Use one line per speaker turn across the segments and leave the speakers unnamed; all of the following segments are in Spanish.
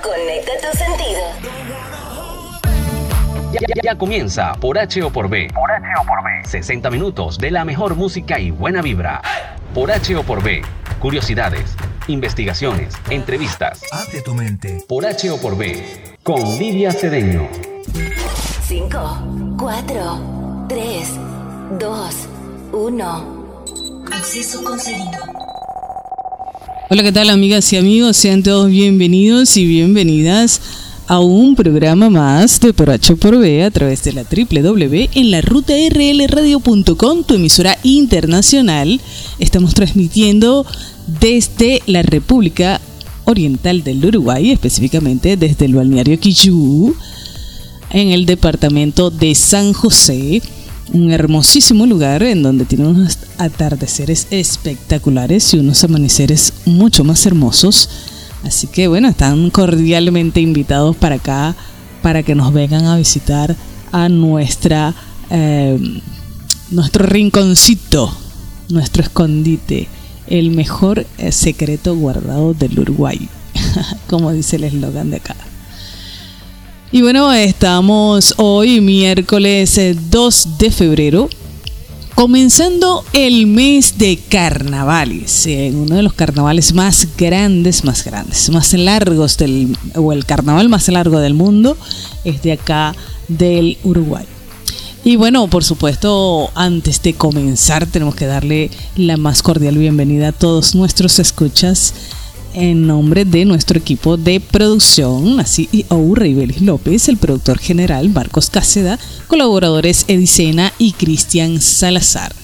Conecta tus sentidos.
Ya, comienza por H o por B.
Por H o por B.
60 minutos de la mejor música y buena vibra. Por H o por B. Curiosidades, investigaciones, entrevistas.
Abre tu mente.
Por H o por B. Con Lidia Cedeño.
5, 4, 3, 2, 1. Acceso concedido.
Hola, ¿qué tal amigas y amigos? Sean todos bienvenidos y bienvenidas a un programa más de Por H por B a través de la www en la ruta rlradio.com, tu emisora internacional. Estamos transmitiendo desde la República Oriental del Uruguay, específicamente desde el balneario Quillú, en el departamento de San José, un hermosísimo lugar en donde tiene unos atardeceres espectaculares y unos amaneceres mucho más hermosos Así que bueno, están cordialmente invitados para acá para que nos vengan a visitar a nuestra eh, nuestro rinconcito, nuestro escondite, el mejor eh, secreto guardado del Uruguay, como dice el eslogan de acá. Y bueno, estamos hoy miércoles 2 eh, de febrero comenzando el mes de carnavales, en uno de los carnavales más grandes, más grandes, más largos del, o el carnaval más largo del mundo, es de acá del Uruguay. Y bueno, por supuesto, antes de comenzar tenemos que darle la más cordial bienvenida a todos nuestros escuchas en nombre de nuestro equipo de producción, la CEO Reibelis López, el productor general Marcos Cáceda, colaboradores Edicena y Cristian Salazar.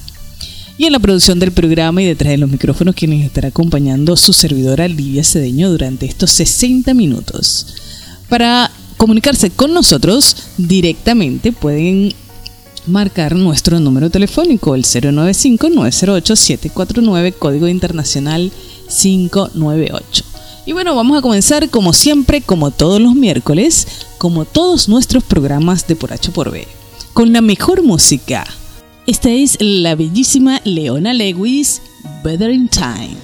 Y en la producción del programa y detrás de los micrófonos quienes estará acompañando su servidora Livia Cedeño durante estos 60 minutos. Para comunicarse con nosotros directamente pueden marcar nuestro número telefónico, el 095-908-749, código internacional 598. Y bueno, vamos a comenzar como siempre, como todos los miércoles, como todos nuestros programas de Por H por B, con la mejor música. Esta es la bellísima Leona Lewis, Better in Time.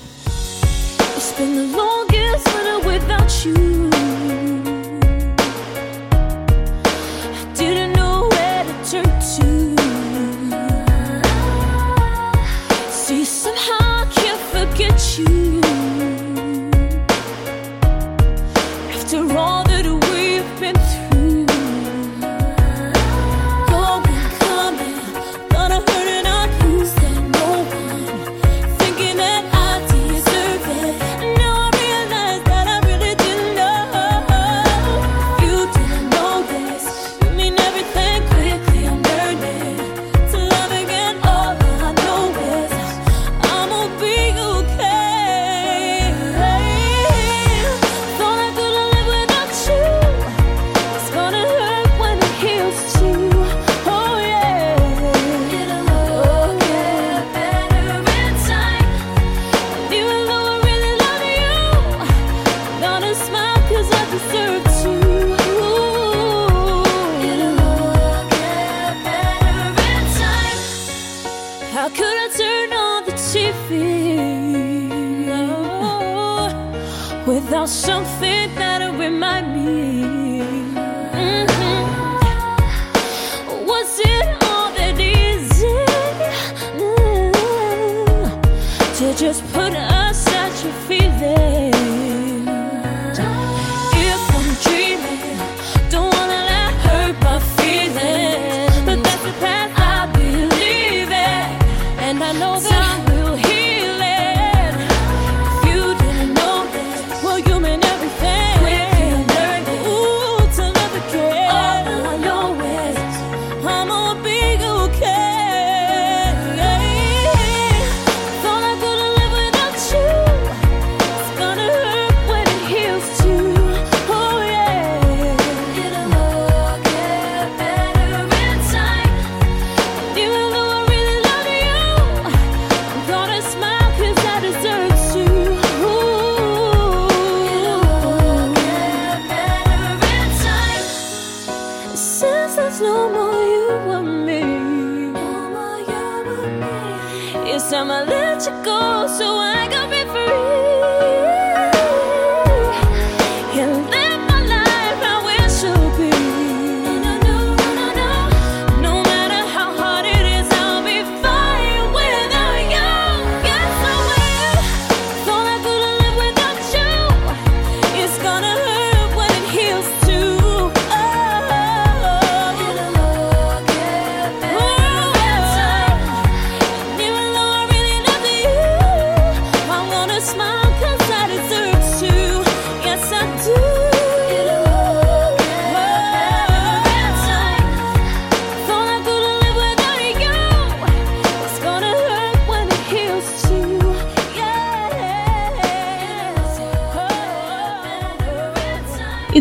I'ma let you go so I can
be.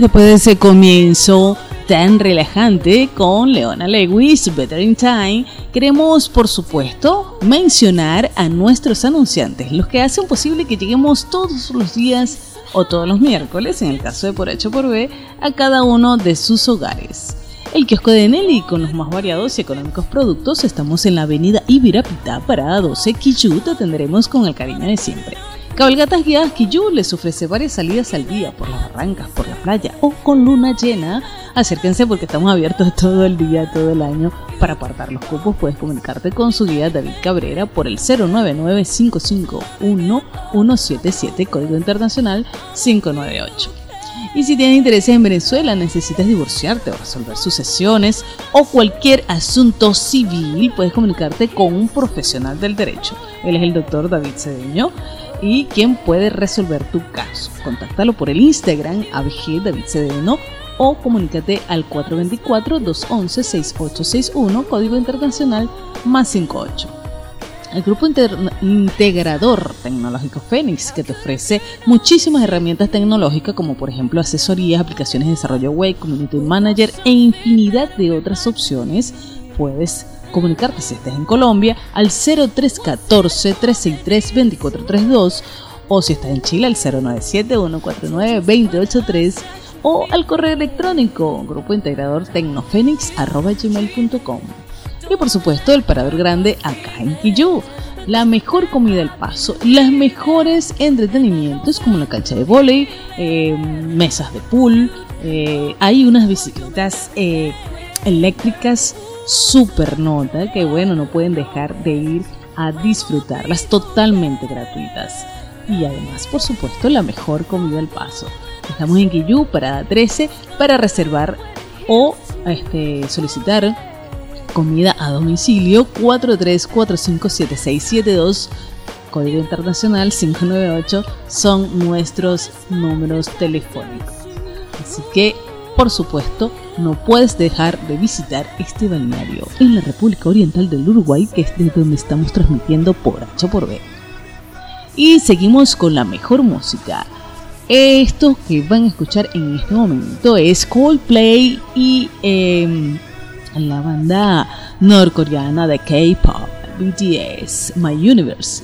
Después de ese comienzo tan relajante con Leona Lewis, Better in Time, queremos por supuesto mencionar a nuestros anunciantes, los que hacen posible que lleguemos todos los días o todos los miércoles, en el caso de Por H por B, a cada uno de sus hogares. El kiosco de Nelly con los más variados y económicos productos, estamos en la avenida Ibirapita, parada 12, Quillú, te atenderemos con el cariño de siempre. Cabalgatas Guiadas Quillú les ofrece varias salidas al día por las barrancas, por la playa o con luna llena. Acérquense porque estamos abiertos todo el día, todo el año. Para apartar los cupos puedes comunicarte con su guía David Cabrera por el 099 551 177 Código Internacional 598. Y si tienes interés en Venezuela, necesitas divorciarte o resolver sucesiones o cualquier asunto civil, puedes comunicarte con un profesional del derecho. Él es el doctor David Cedeño y quien puede resolver tu caso. Contáctalo por el Instagram ABG o comunícate al 424-211-6861, código internacional más 58. El grupo integrador tecnológico Fénix, que te ofrece muchísimas herramientas tecnológicas como por ejemplo asesorías, aplicaciones de desarrollo web, community manager e infinidad de otras opciones, puedes comunicarte si estás en Colombia al 0314-363-2432 o si estás en Chile al 097-149-283 o al correo electrónico grupo integrador. Y por supuesto el parador grande acá en Quillú. La mejor comida del paso, las mejores entretenimientos como la cancha de volei, eh, mesas de pool, eh, hay unas bicicletas eh, eléctricas super nota que bueno, no pueden dejar de ir a disfrutarlas totalmente gratuitas. Y además, por supuesto, la mejor comida al paso. Estamos en Quillú, para 13, para reservar o este, solicitar comida a domicilio 43457672 código internacional 598 son nuestros números telefónicos. Así que por supuesto, no puedes dejar de visitar este balneario en la República Oriental del Uruguay, que es de donde estamos transmitiendo por H por B. Y seguimos con la mejor música. Esto que van a escuchar en este momento es Coldplay y em, la banda norcoreana de K-pop, BTS, My Universe.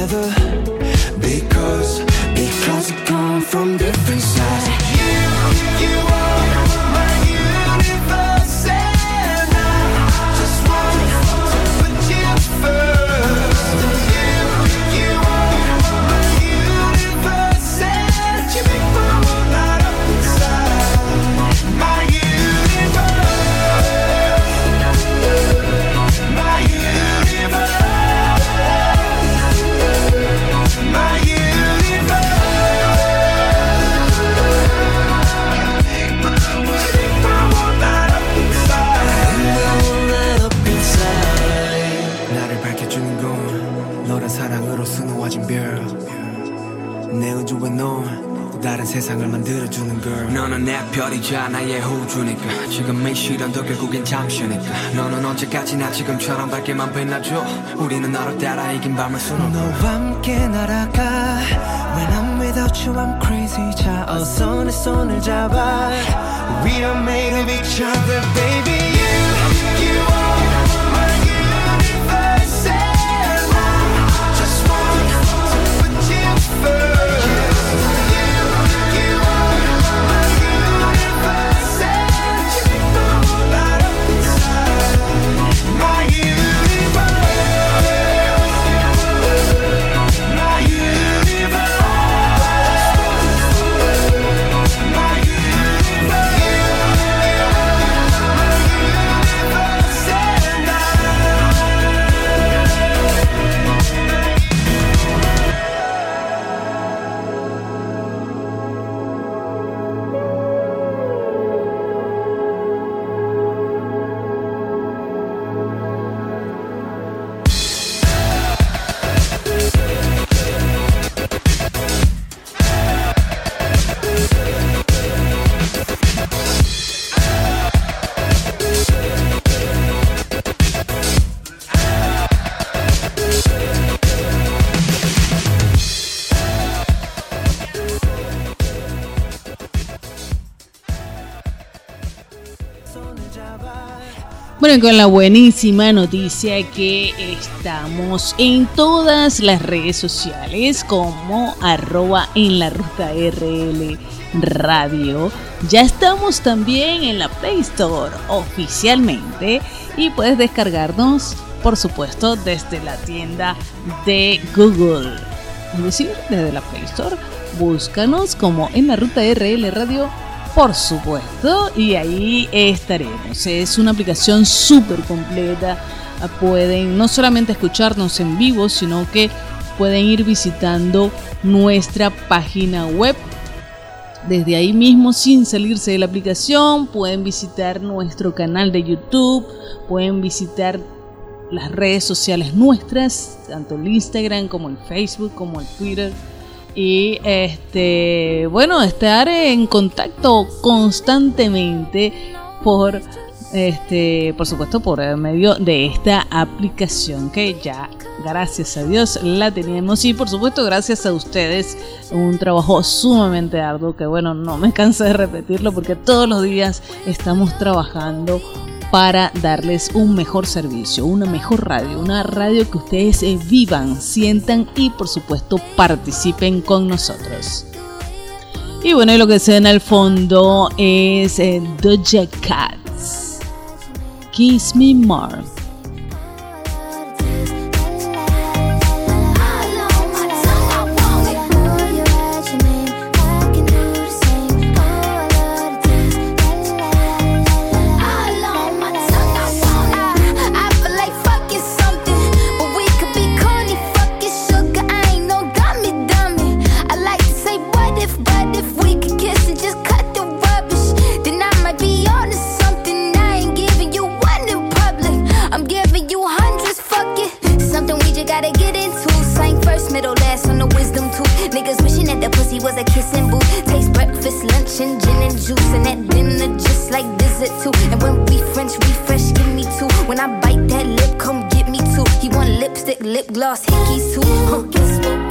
Together. Because, because we come from different sides
밝게만 빛나줘 우리는 너를 따라 이긴 밤을 수놓고 너와 함께 날아가 When I'm without you I'm crazy 자 어서 내 손을 잡아 We are made of each other baby
Con la buenísima noticia que estamos en todas las redes sociales como arroba en la ruta RL Radio. Ya estamos también en la Play Store oficialmente y puedes descargarnos, por supuesto, desde la tienda de Google. Es decir, desde la Play Store, búscanos como en la ruta RL Radio por supuesto, y ahí estaremos. Es una aplicación súper completa. Pueden no solamente escucharnos en vivo, sino que pueden ir visitando nuestra página web. Desde ahí mismo, sin salirse de la aplicación, pueden visitar nuestro canal de YouTube, pueden visitar las redes sociales nuestras, tanto el Instagram como el Facebook, como el Twitter y este bueno estar en contacto constantemente por este por supuesto por medio de esta aplicación que ya gracias a Dios la tenemos. Y por supuesto gracias a ustedes un trabajo sumamente arduo que bueno no me canso de repetirlo porque todos los días estamos trabajando para darles un mejor servicio, una mejor radio, una radio que ustedes eh, vivan, sientan y por supuesto participen con nosotros. Y bueno, lo que se en el fondo es eh, Doja Cats. Kiss Me More. visit
too. And when we French refresh, give me two. When I bite that lip, come get me too. He want lipstick, lip gloss, hickeys too. Huh.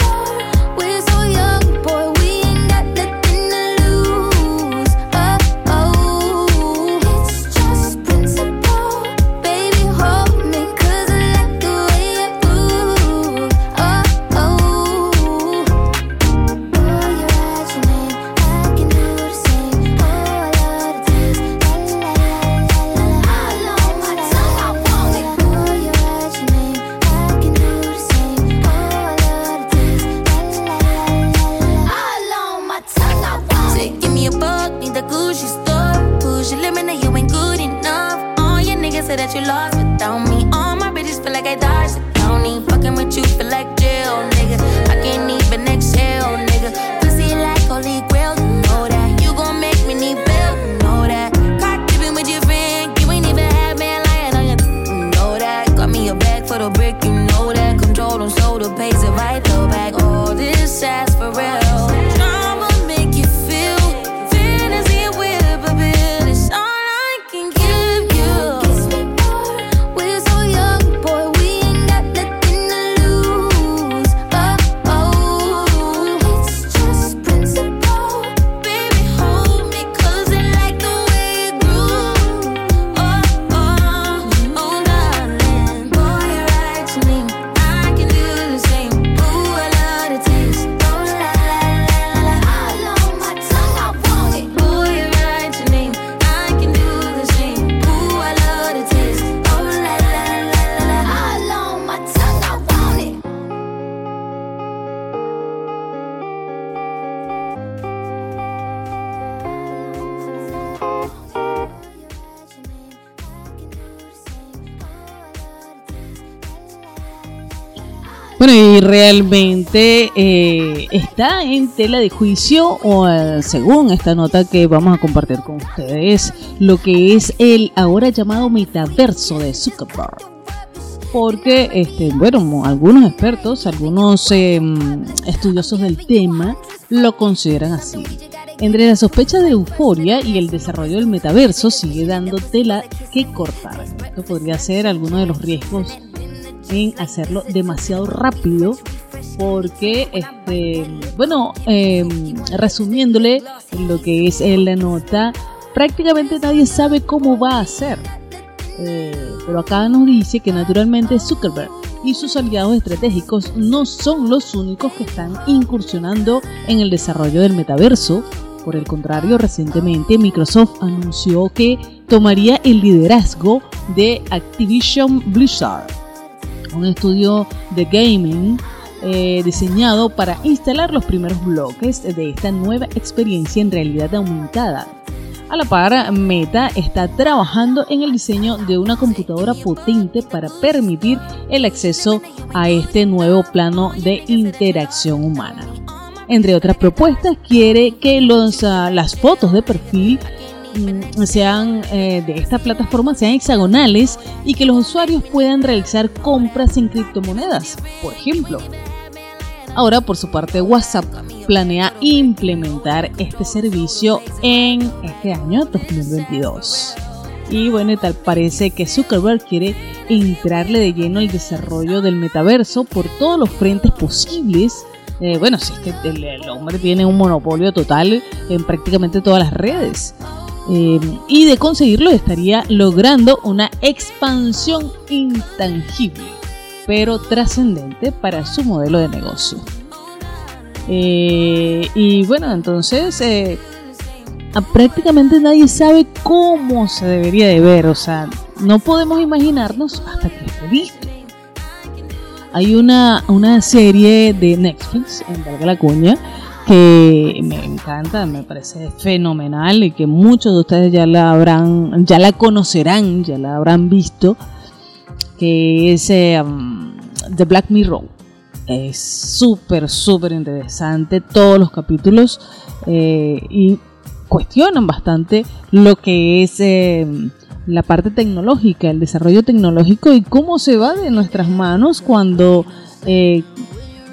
Realmente eh, está en tela de juicio, o eh, según esta nota que vamos a compartir con ustedes, lo que es el ahora llamado metaverso de Zuckerberg. Porque, este, bueno, algunos expertos, algunos em, estudiosos del tema lo consideran así. Entre la sospecha de euforia y el desarrollo del metaverso sigue dando tela que cortar. Esto podría ser alguno de los riesgos en hacerlo demasiado rápido porque este bueno em, resumiéndole lo que es la nota prácticamente nadie sabe cómo va a ser. Eh, pero acá nos dice que naturalmente Zuckerberg y sus aliados estratégicos no son los únicos que están incursionando en el desarrollo del metaverso. Por el contrario, recientemente Microsoft anunció que tomaría el liderazgo de Activision Blizzard, un estudio de gaming eh, diseñado para instalar los primeros bloques de esta nueva experiencia en realidad aumentada. A la par, Meta está trabajando en el diseño de una computadora potente para permitir el acceso a este nuevo plano de interacción humana. Entre otras propuestas, quiere que los, las fotos de perfil sean eh, de esta plataforma sean hexagonales y que los usuarios puedan realizar compras en criptomonedas, por ejemplo. Ahora, por su parte, WhatsApp planea implementar este servicio en este año 2022. Y bueno, tal parece que Zuckerberg quiere entrarle de lleno al desarrollo del metaverso por todos los frentes posibles. Eh, bueno, si es que el, hombre tiene un monopolio total en prácticamente todas las redes. Eh, y de conseguirlo estaría logrando una expansión intangible pero trascendente para su modelo de negocio. Eh, y bueno, entonces eh, prácticamente nadie sabe cómo se debería de ver, o sea, no podemos imaginarnos hasta que esté visto. Hay una, una serie de Netflix, en Valga la Cuña, que me encanta, me parece fenomenal y que muchos de ustedes ya la habrán, ya la conocerán, ya la habrán visto que es eh, The Black Mirror. Es súper, súper interesante todos los capítulos eh, y cuestionan bastante lo que es eh, la parte tecnológica, el desarrollo tecnológico y cómo se va de nuestras manos cuando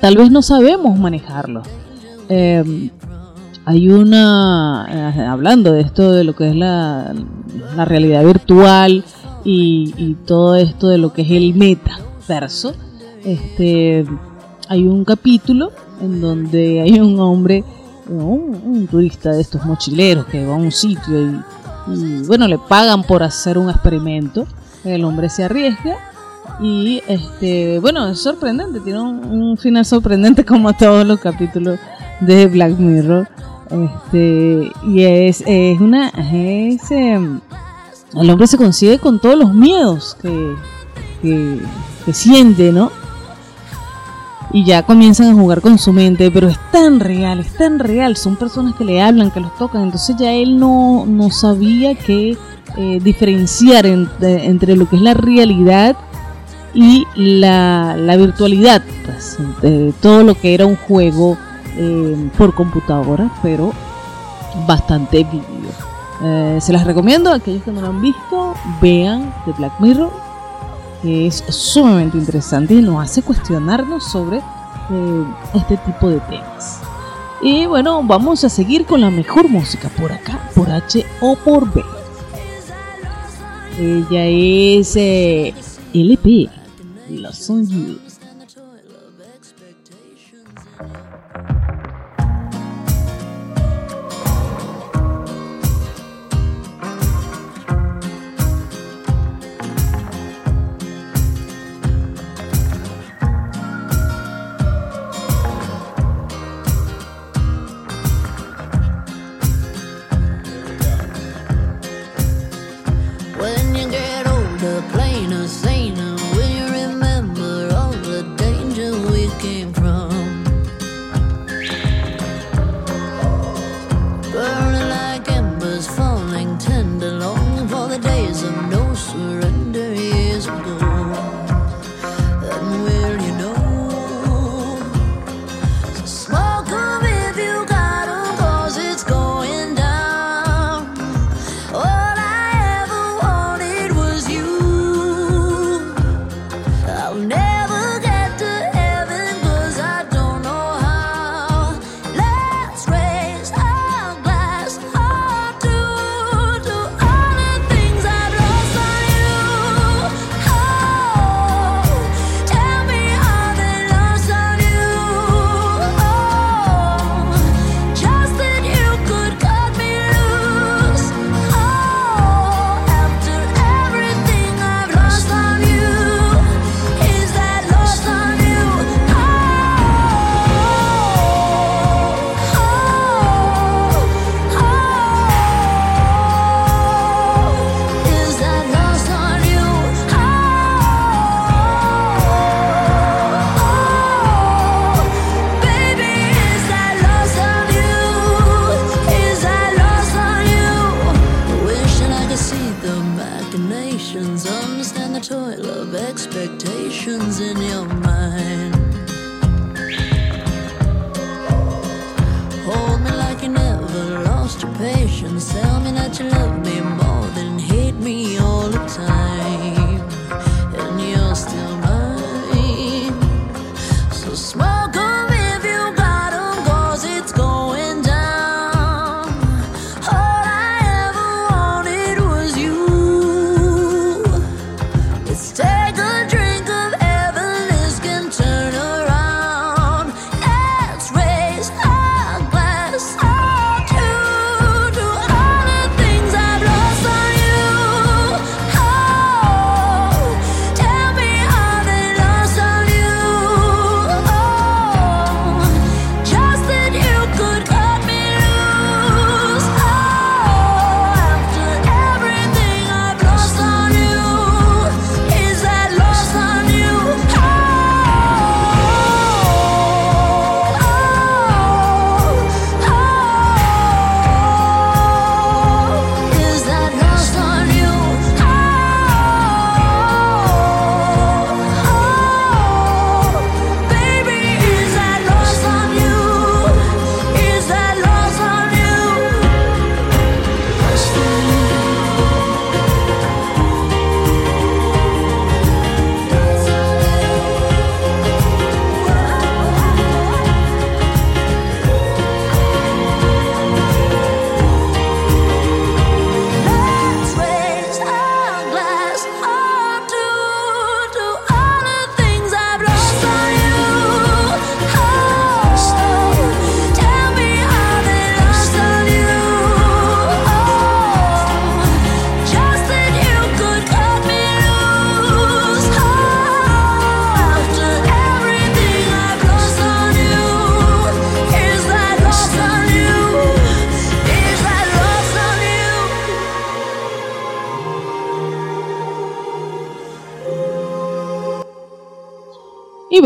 tal vez no sabemos manejarlo. Hay una, hablando de esto, de lo que es la, realidad virtual, y, todo esto de lo que es el metaverso, este, hay un capítulo en donde hay un hombre, un, turista de estos mochileros que va a un sitio y, bueno, le pagan por hacer un experimento. El hombre se arriesga y este, bueno, es sorprendente, tiene un, final sorprendente como todos los capítulos de Black Mirror. Este, y es, es una es, em, el hombre se consigue con todos los miedos que, que, siente, ¿no? y ya comienzan a jugar con su mente, pero es tan real, es tan real, son personas que le hablan, que los tocan, entonces ya él no, no sabía qué eh, diferenciar entre lo que es la realidad y la, la virtualidad, pues, todo lo que era un juego eh, por computadora, pero bastante vivo. Eh, se las recomiendo, aquellos que no lo han visto, vean The Black Mirror, que es sumamente interesante y nos hace cuestionarnos sobre eh, este tipo de temas. Y bueno, vamos a seguir con la mejor música por acá, por H o por B. Ella es eh, LP, Los On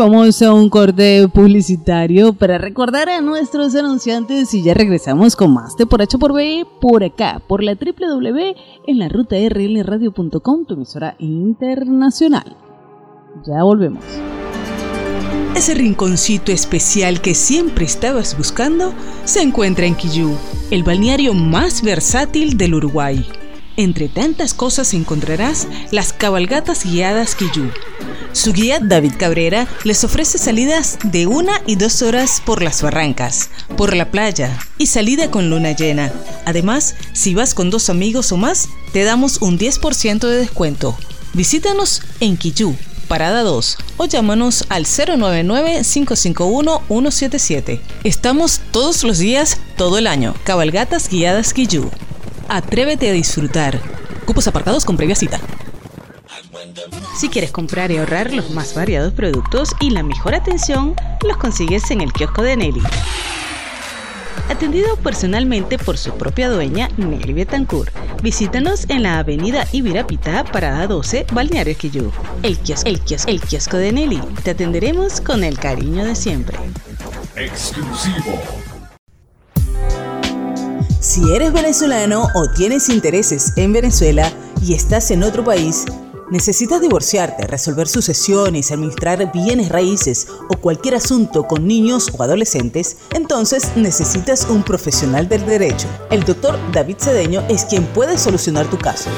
vamos a un corte publicitario para recordar a nuestros anunciantes y ya regresamos con más de por H por B por acá, por la www en la ruta rlradio.com, tu emisora internacional. Ya volvemos. Ese rinconcito especial que siempre estabas buscando se encuentra en Quillú, el balneario más versátil del Uruguay. Entre tantas cosas encontrarás las cabalgatas guiadas Quillú su guía David Cabrera les ofrece salidas de una y dos horas por las barrancas, por la playa y salida con luna llena. Además, si vas con dos amigos o más, te damos un 10% de descuento. Visítanos en Quillú, Parada 2 o llámanos al 099-551-177. Estamos todos los días, todo el año. Cabalgatas guiadas Quillú. Atrévete a disfrutar. Cupos apartados con previa cita. Si quieres comprar y ahorrar los más variados productos y la mejor atención, los consigues en el kiosco de Nelly. Atendido personalmente por su propia dueña, Nelly Betancourt. Visítanos en la avenida Ibirapita, parada 12, Balneario Quillú. El kiosco, el el kiosco de Nelly. Te atenderemos con el cariño de siempre. Exclusivo. Si eres venezolano o tienes intereses en Venezuela y estás en otro país, ¿Necesitas divorciarte, resolver sucesiones, administrar bienes raíces o cualquier asunto con niños o adolescentes? Entonces necesitas un profesional del derecho. El doctor David Cedeño es quien puede solucionar tu caso.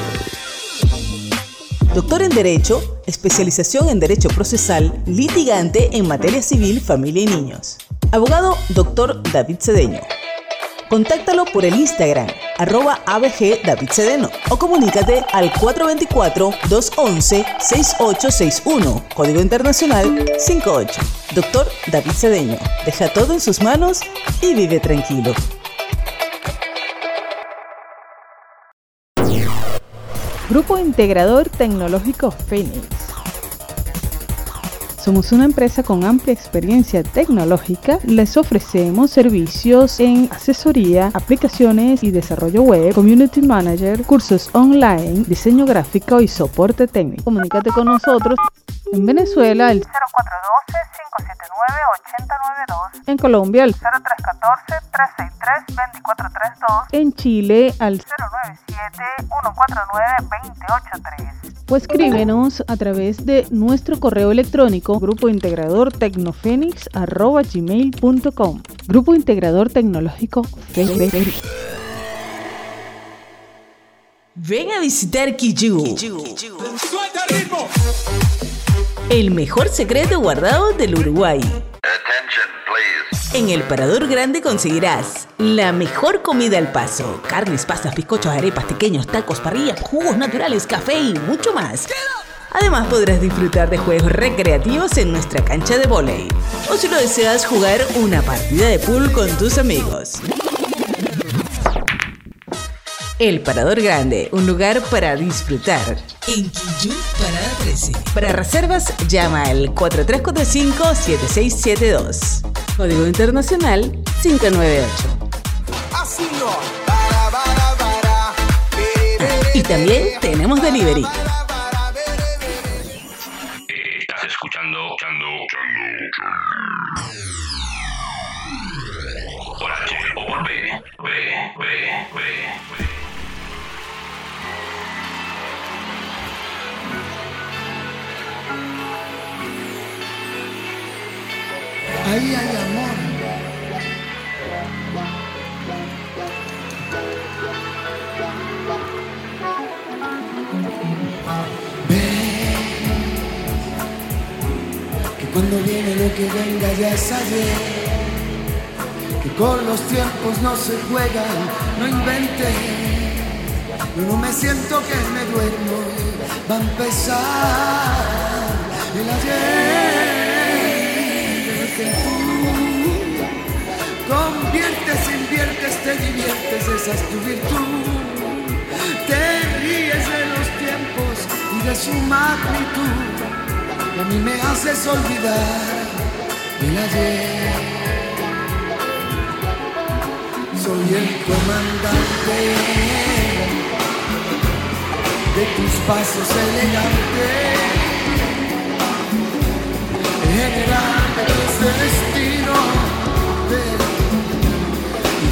Doctor en Derecho, especialización en Derecho Procesal, litigante en materia civil, familia y niños. Abogado Doctor David Cedeño. Contáctalo por el Instagram, arroba ABG David o comunícate al 424-211-6861, código internacional 58. Doctor David Cedeño, deja todo en sus manos y vive tranquilo. Grupo Integrador Tecnológico Phoenix somos una empresa con amplia experiencia tecnológica. Les ofrecemos servicios en asesoría, aplicaciones y desarrollo web, community manager, cursos online, diseño gráfico y soporte técnico. Comunícate con nosotros en Venezuela el 0412-579-8092. En Colombia el 0314-363-2432. En Chile al 097-149-283 o escríbenos a través de nuestro correo electrónico grupo integrador gmail.com Grupo Integrador Tecnológico Ven a visitar Kiyu. El mejor secreto guardado del Uruguay. En el Parador Grande conseguirás la mejor comida al paso. Carnes, pastas, bizcochos, arepas, pequeños, tacos, parrillas, jugos naturales, café y mucho más. Además podrás disfrutar de juegos recreativos en nuestra cancha de volei. O si lo deseas jugar una partida de pool con tus amigos. El Parador Grande, un lugar para disfrutar. En Quillú, Parada 13. Para reservas, llama al 4345-7672. Código Internacional 598. Y también tenemos delivery.
Estás escuchando, escuchando, Por
Ahí hay amor. Que cuando viene lo que venga ya es ayer. Que con los tiempos no se juegan, no invente. Yo no me siento que me duermo, va a empezar el ayer que tú conviertes, inviertes, te diviertes, esa es tu virtud. Te ríes de los tiempos y de su magnitud. Y a mí me haces olvidar el ayer. Soy el comandante de tus pasos elegantes general de destino de,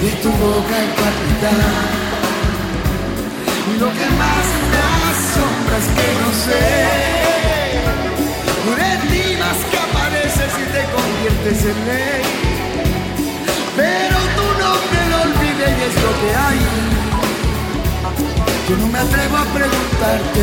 de tu boca el capitán. Y lo que más me asombra es que no sé de más que apareces y te conviertes en ley. Pero tu nombre lo olvidé y es lo que hay. Yo no me atrevo a preguntarte,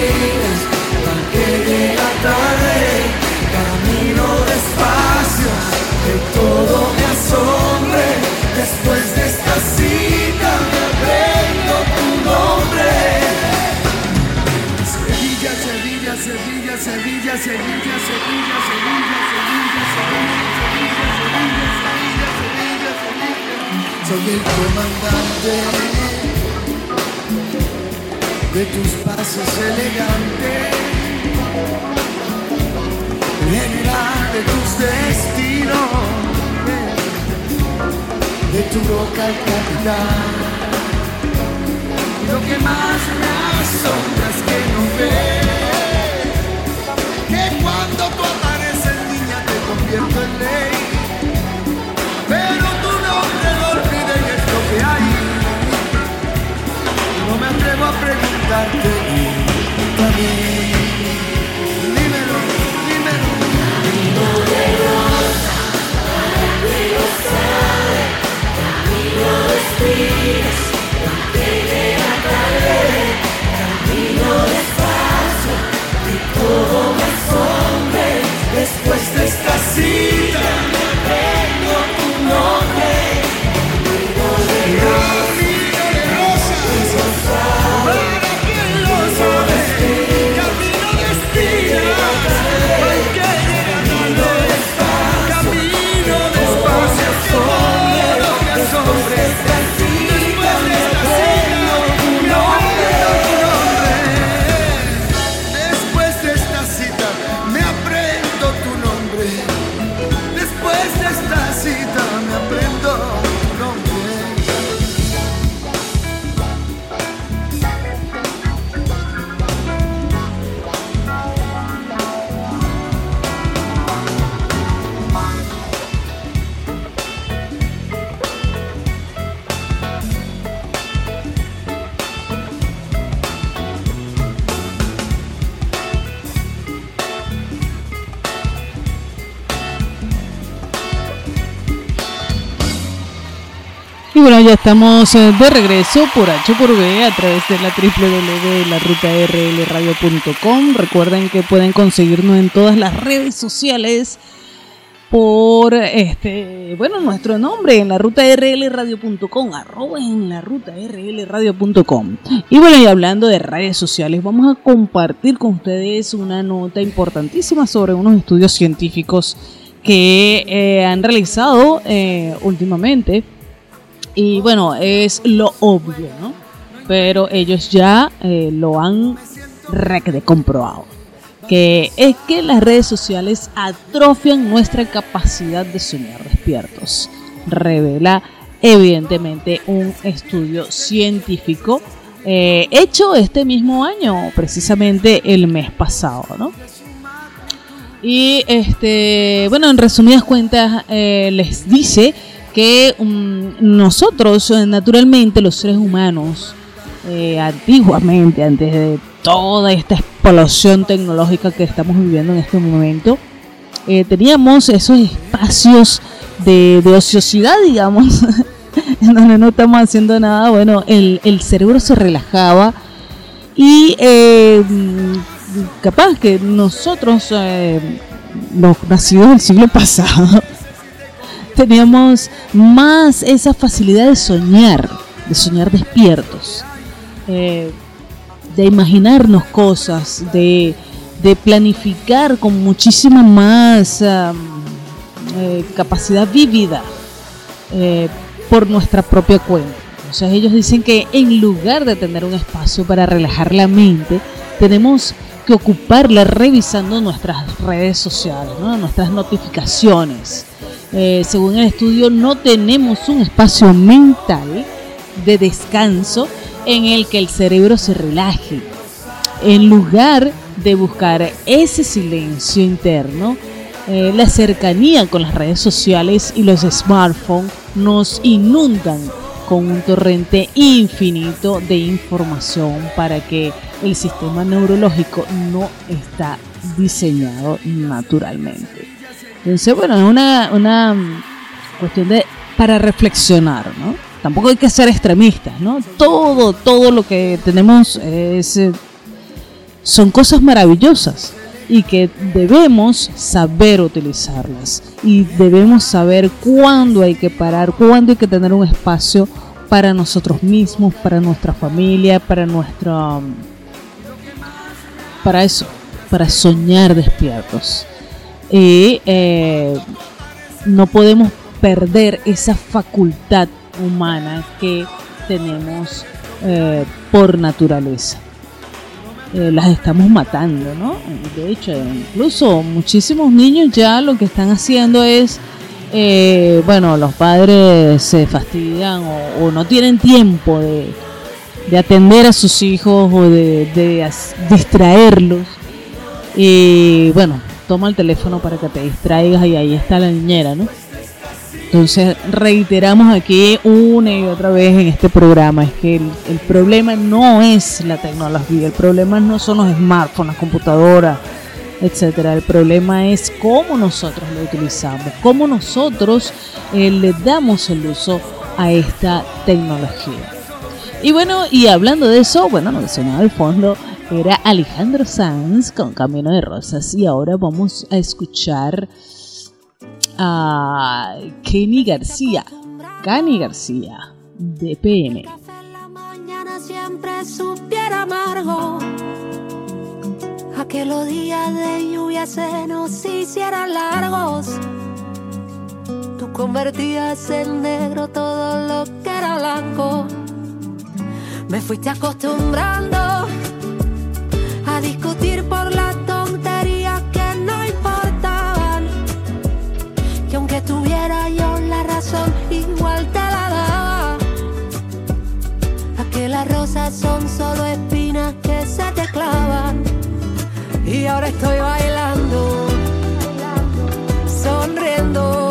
Sevilla, Sevilla, Sevilla, Sevilla, Sevilla, Sevilla, Sevilla, Sevilla, Sevilla, Sevilla, Sevilla. Soy el comandante de tus pasos elegantes general de tus destinos, de tu boca al capitán. Lo que más me asombra es que no ves que cuando tú apareces niña te convierto en ley, pero tu nombre lo olvidé y lo que hay. No me atrevo a preguntarte también.
see. Estamos eh, de regreso por H por B a través de la www.larutaRLradio.com. Recuerden que pueden conseguirnos en todas las redes sociales por este, bueno, nuestro nombre en la ruta rlradio.com, arroba en la ruta rlradio.com. Y bueno, y hablando de redes sociales, vamos a compartir con ustedes una nota importantísima sobre unos estudios científicos que eh, han realizado eh, últimamente y bueno, es lo obvio, ¿no? Pero ellos ya eh, lo han comprobado. Que es que las redes sociales atrofian nuestra capacidad de soñar despiertos. Revela evidentemente un estudio científico eh, hecho este mismo año, precisamente el mes pasado, ¿no? Y este, bueno, en resumidas cuentas, eh, les dice que um, nosotros, eh, naturalmente, los seres humanos, eh, antiguamente, antes de toda esta explosión tecnológica que estamos viviendo en este momento, eh, teníamos esos espacios de, ociosidad, digamos, en donde no estamos haciendo nada. Bueno, el, el cerebro se relajaba y capaz que nosotros, los nacidos del siglo pasado, teníamos más esa facilidad de soñar, de soñar despiertos, eh, de imaginarnos cosas, de, planificar con muchísima más eh, capacidad vívida eh, por nuestra propia cuenta. Sea, ellos dicen que en lugar de tener un espacio para relajar la mente, tenemos que ocuparla revisando nuestras redes sociales, nuestras notificaciones, eh, según el estudio, no tenemos un espacio mental de descanso en el que el cerebro se relaje. En lugar de buscar ese silencio interno, eh, la cercanía con las redes sociales y los smartphones nos inundan con un torrente infinito de información para que el sistema neurológico no está diseñado naturalmente. Entonces, bueno, es una, una cuestión de para reflexionar, ¿no? Tampoco hay que ser extremistas, ¿no? Todo, todo lo que tenemos es, eh, son cosas maravillosas y que debemos saber utilizarlas y debemos saber cuándo hay que parar, cuándo hay que tener un espacio para nosotros mismos, para nuestra familia, para nuestra para eso, para soñar despiertos y eh, no podemos perder esa facultad humana que tenemos eh, por naturaleza. Eh, las estamos matando, ¿no? De hecho, incluso muchísimos niños ya lo que están haciendo es, bueno, los padres se fastidian o, no tienen tiempo de, atender a sus hijos o de distraerlos. Y bueno, toma el teléfono para que te distraigas y ahí está la niñera, ¿no? Entonces reiteramos aquí una y otra vez en este programa, es que el, problema no es la tecnología, el problema no son los smartphones, las computadoras, etcétera. El problema es cómo nosotros lo utilizamos, cómo nosotros eh, le damos el uso a esta tecnología. Y bueno, y hablando de eso, bueno, que sonaba al fondo era Alejandro Sanz con Camino de Rosas y ahora vamos a escuchar a Kenny García, Kenny García de PM.
siempre supiera amargo que días de lluvia se nos hicieran largos. Tú convertías en negro todo lo que era blanco. Me fuiste acostumbrando son solo espinas que se te clavan. Y ahora estoy bailando, sonriendo.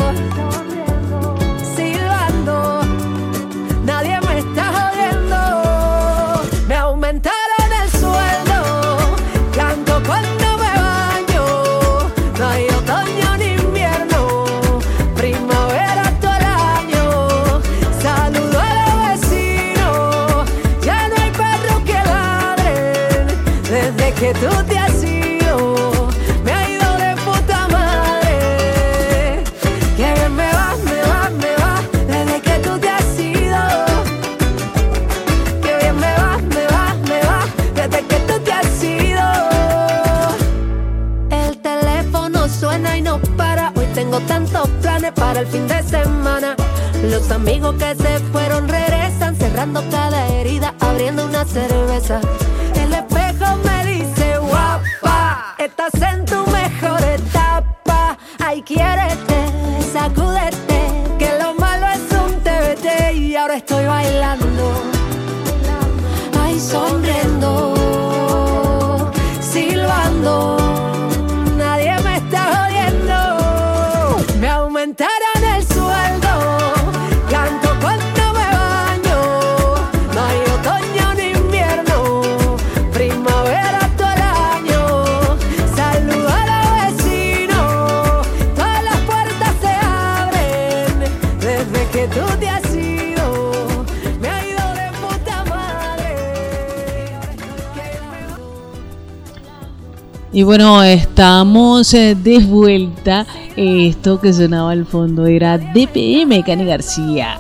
Bueno, estamos eh, de vuelta. Esto que sonaba al fondo era DPM, Cani García.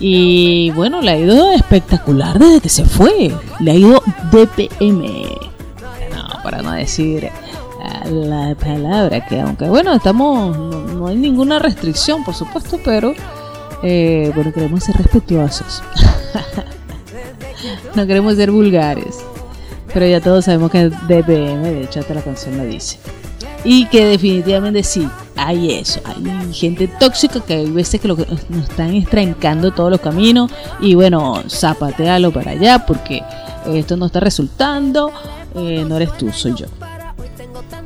Y bueno, le ha ido espectacular desde que se fue. Le ha ido DPM. No, para no decir la palabra que aunque bueno, estamos, no, no hay ninguna restricción, por supuesto, pero eh, bueno, queremos ser respetuosos. no queremos ser vulgares. Pero ya todos sabemos que es DPM, de hecho hasta la canción lo dice. Y que definitivamente sí, hay eso. Hay gente tóxica que hay veces que lo nos están estrancando todos los caminos. Y bueno, zapatealo para allá porque esto no está resultando. eh, no eres tú, soy yo.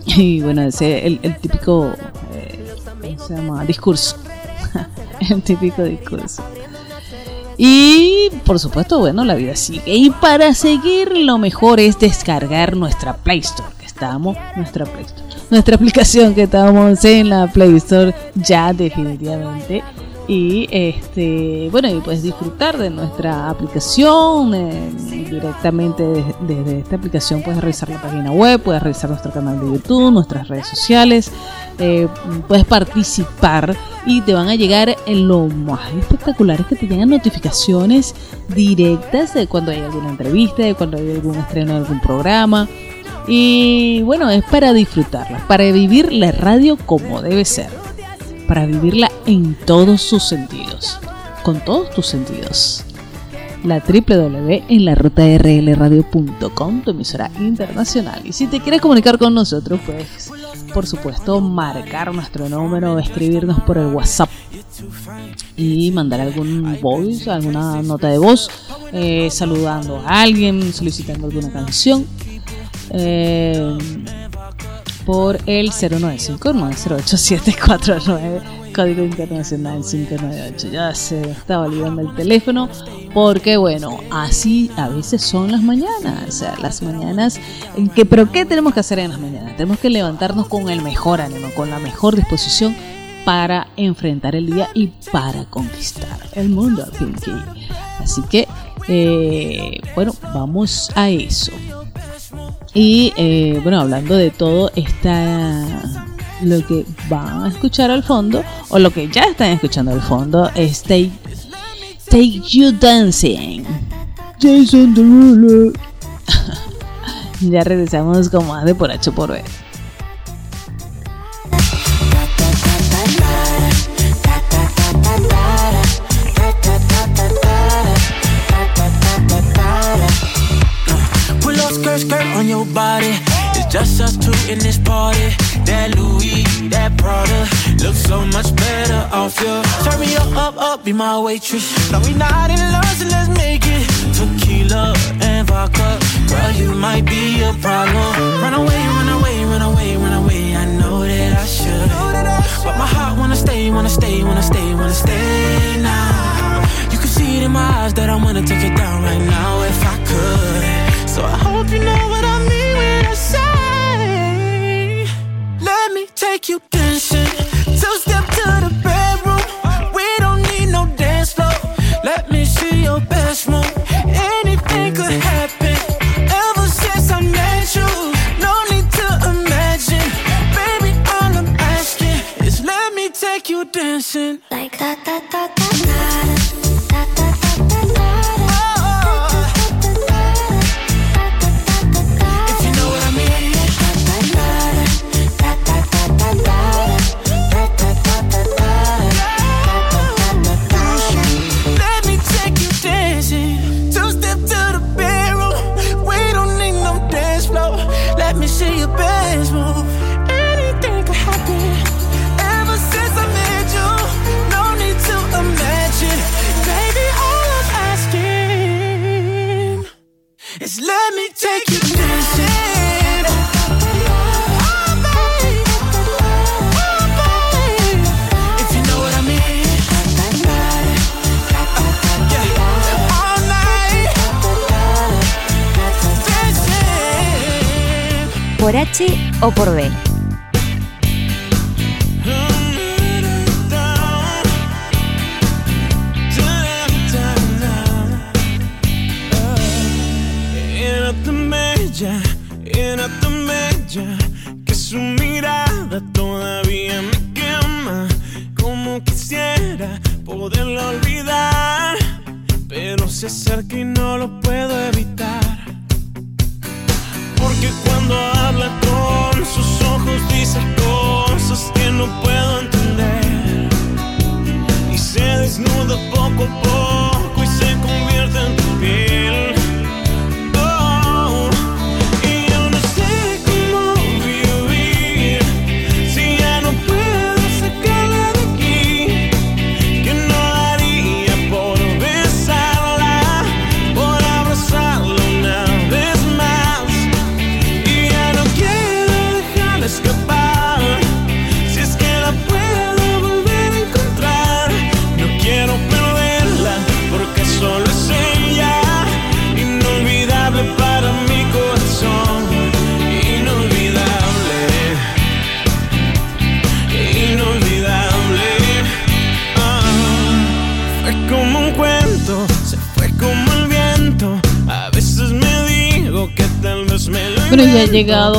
Y bueno, ese el, el típico eh, ¿cómo se llama? discurso. el típico discurso. Y por supuesto, bueno, la vida sigue. Y para seguir, lo mejor es descargar nuestra Play Store, que estamos, nuestra Play Store, nuestra aplicación que estamos en la Play Store ya definitivamente. Y este, bueno, y puedes disfrutar de nuestra aplicación eh, directamente desde, desde esta aplicación. Puedes revisar la página web, puedes revisar nuestro canal de YouTube, nuestras redes sociales, eh, puedes participar y te van a llegar en lo más espectacular es que te llegan notificaciones directas de cuando hay alguna entrevista, de cuando hay algún estreno de algún programa. Y bueno, es para disfrutarla, para vivir la radio como debe ser, para vivirla en todos sus sentidos, con todos tus sentidos. La www en la ruta rlradio.com, tu emisora internacional. Y si te quieres comunicar con nosotros, pues por supuesto marcar nuestro número, escribirnos por el WhatsApp y mandar algún voice, alguna nota de voz, eh, saludando a alguien, solicitando alguna canción. eh, por el 095-908-749, código internacional 598. Ya se estaba olvidando el teléfono, porque bueno, así a veces son las mañanas. O sea, las mañanas, que, pero ¿qué tenemos que hacer en las mañanas? Tenemos que levantarnos con el mejor ánimo, con la mejor disposición para enfrentar el día y para conquistar el mundo, Pinky. Así que, eh, bueno, vamos a eso. Y eh, bueno, hablando de todo, está lo que van a escuchar al fondo, o lo que ya están escuchando al fondo, es Take, Take You Dancing. Jason Derulo. ya regresamos con más de por H por B.
Skirt, skirt on your body. Just us two in this party. That Louis, that Prada, looks so much better off you. Turn me up, up, up, be my waitress. Now we not in love, so let's make it. Tequila and vodka, girl, you might be a problem. Run away, run away, run away. you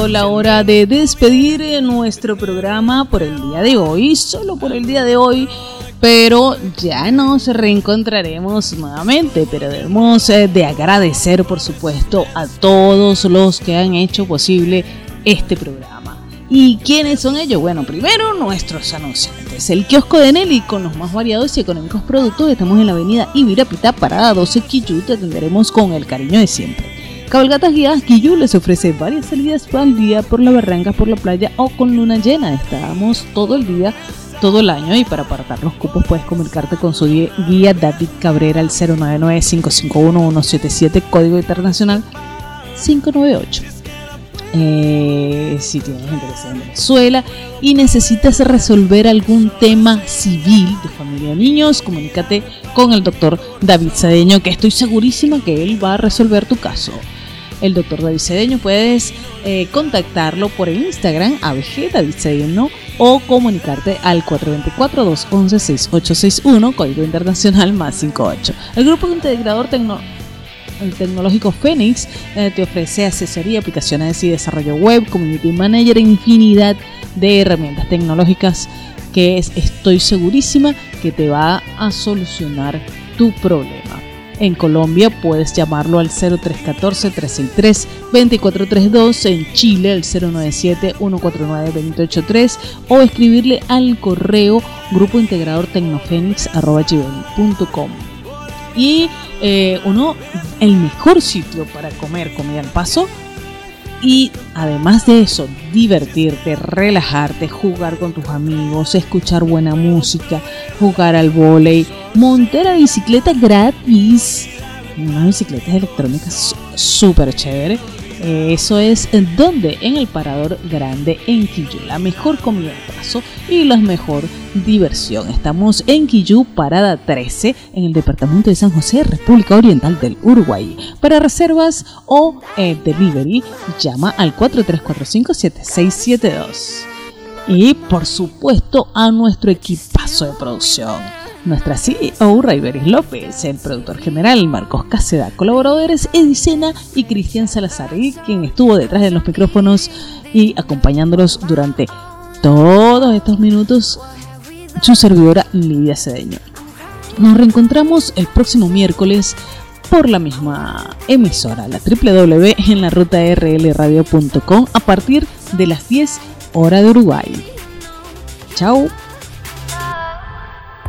la
hora de despedir eh, nuestro programa por el día de hoy, solo por el día de hoy, pero ya nos reencontraremos nuevamente, pero debemos eh, de agradecer, por supuesto, a todos los que han hecho posible este programa. ¿Y quiénes son ellos? Bueno, primero nuestros anunciantes. El kiosco de Nelly con los más variados y económicos productos. Estamos en la avenida Ibirapita, parada 12 Quillú. Te atenderemos con el cariño de siempre. Cabalgatas Guiadas Quillú les ofrece varias salidas al día por la barranca, por la playa o con luna llena. Estamos todo el día, todo el año y para apartar los cupos puedes comunicarte con su guía- David Cabrera al 099-551-177, código internacional 598. Eh, si tienes interés en Venezuela y necesitas resolver algún tema civil de familia de niños, comunícate con el doctor David Cedeño, que estoy segurísima que él va a resolver tu caso. El doctor David Cedeño puedes eh, contactarlo por Instagram ABG David o comunicarte al 424-211-6861, código internacional más 58. El grupo integrador tecnológico Phoenix eh, te ofrece asesoría, aplicaciones y desarrollo web, community manager, infinidad de herramientas tecnológicas que es, estoy segurísima que te va a solucionar tu problema. En Colombia puedes llamarlo al 0314-363-2432, en Chile al 097-149-283 o escribirle al correo grupo integrador y eh, uno el mejor sitio para comer comida al paso y además de eso divertirte, relajarte, jugar con tus amigos, escuchar buena música, jugar al volei, montar a bicicleta gratis, unas bicicletas electrónicas súper chévere. Eso es en donde en el parador grande en Quillú, la mejor comida al paso y la mejor diversión. Estamos en Quillú, parada 13, en el departamento de San José, República Oriental del Uruguay. Para reservas o eh, delivery, llama al 4345-7672. Y por supuesto a nuestro equipazo de producción. Nuestra CEO Raiberis López, el productor general Marcos Cáceda, colaboradores Edicena y Cristian Salazar, y quien estuvo detrás de los micrófonos y acompañándolos durante todos estos minutos
su servidora Lidia Cedeño. Nos reencontramos el próximo miércoles por la misma emisora, la www en la ruta rlradio.com a partir de las 10 horas de Uruguay. Chao.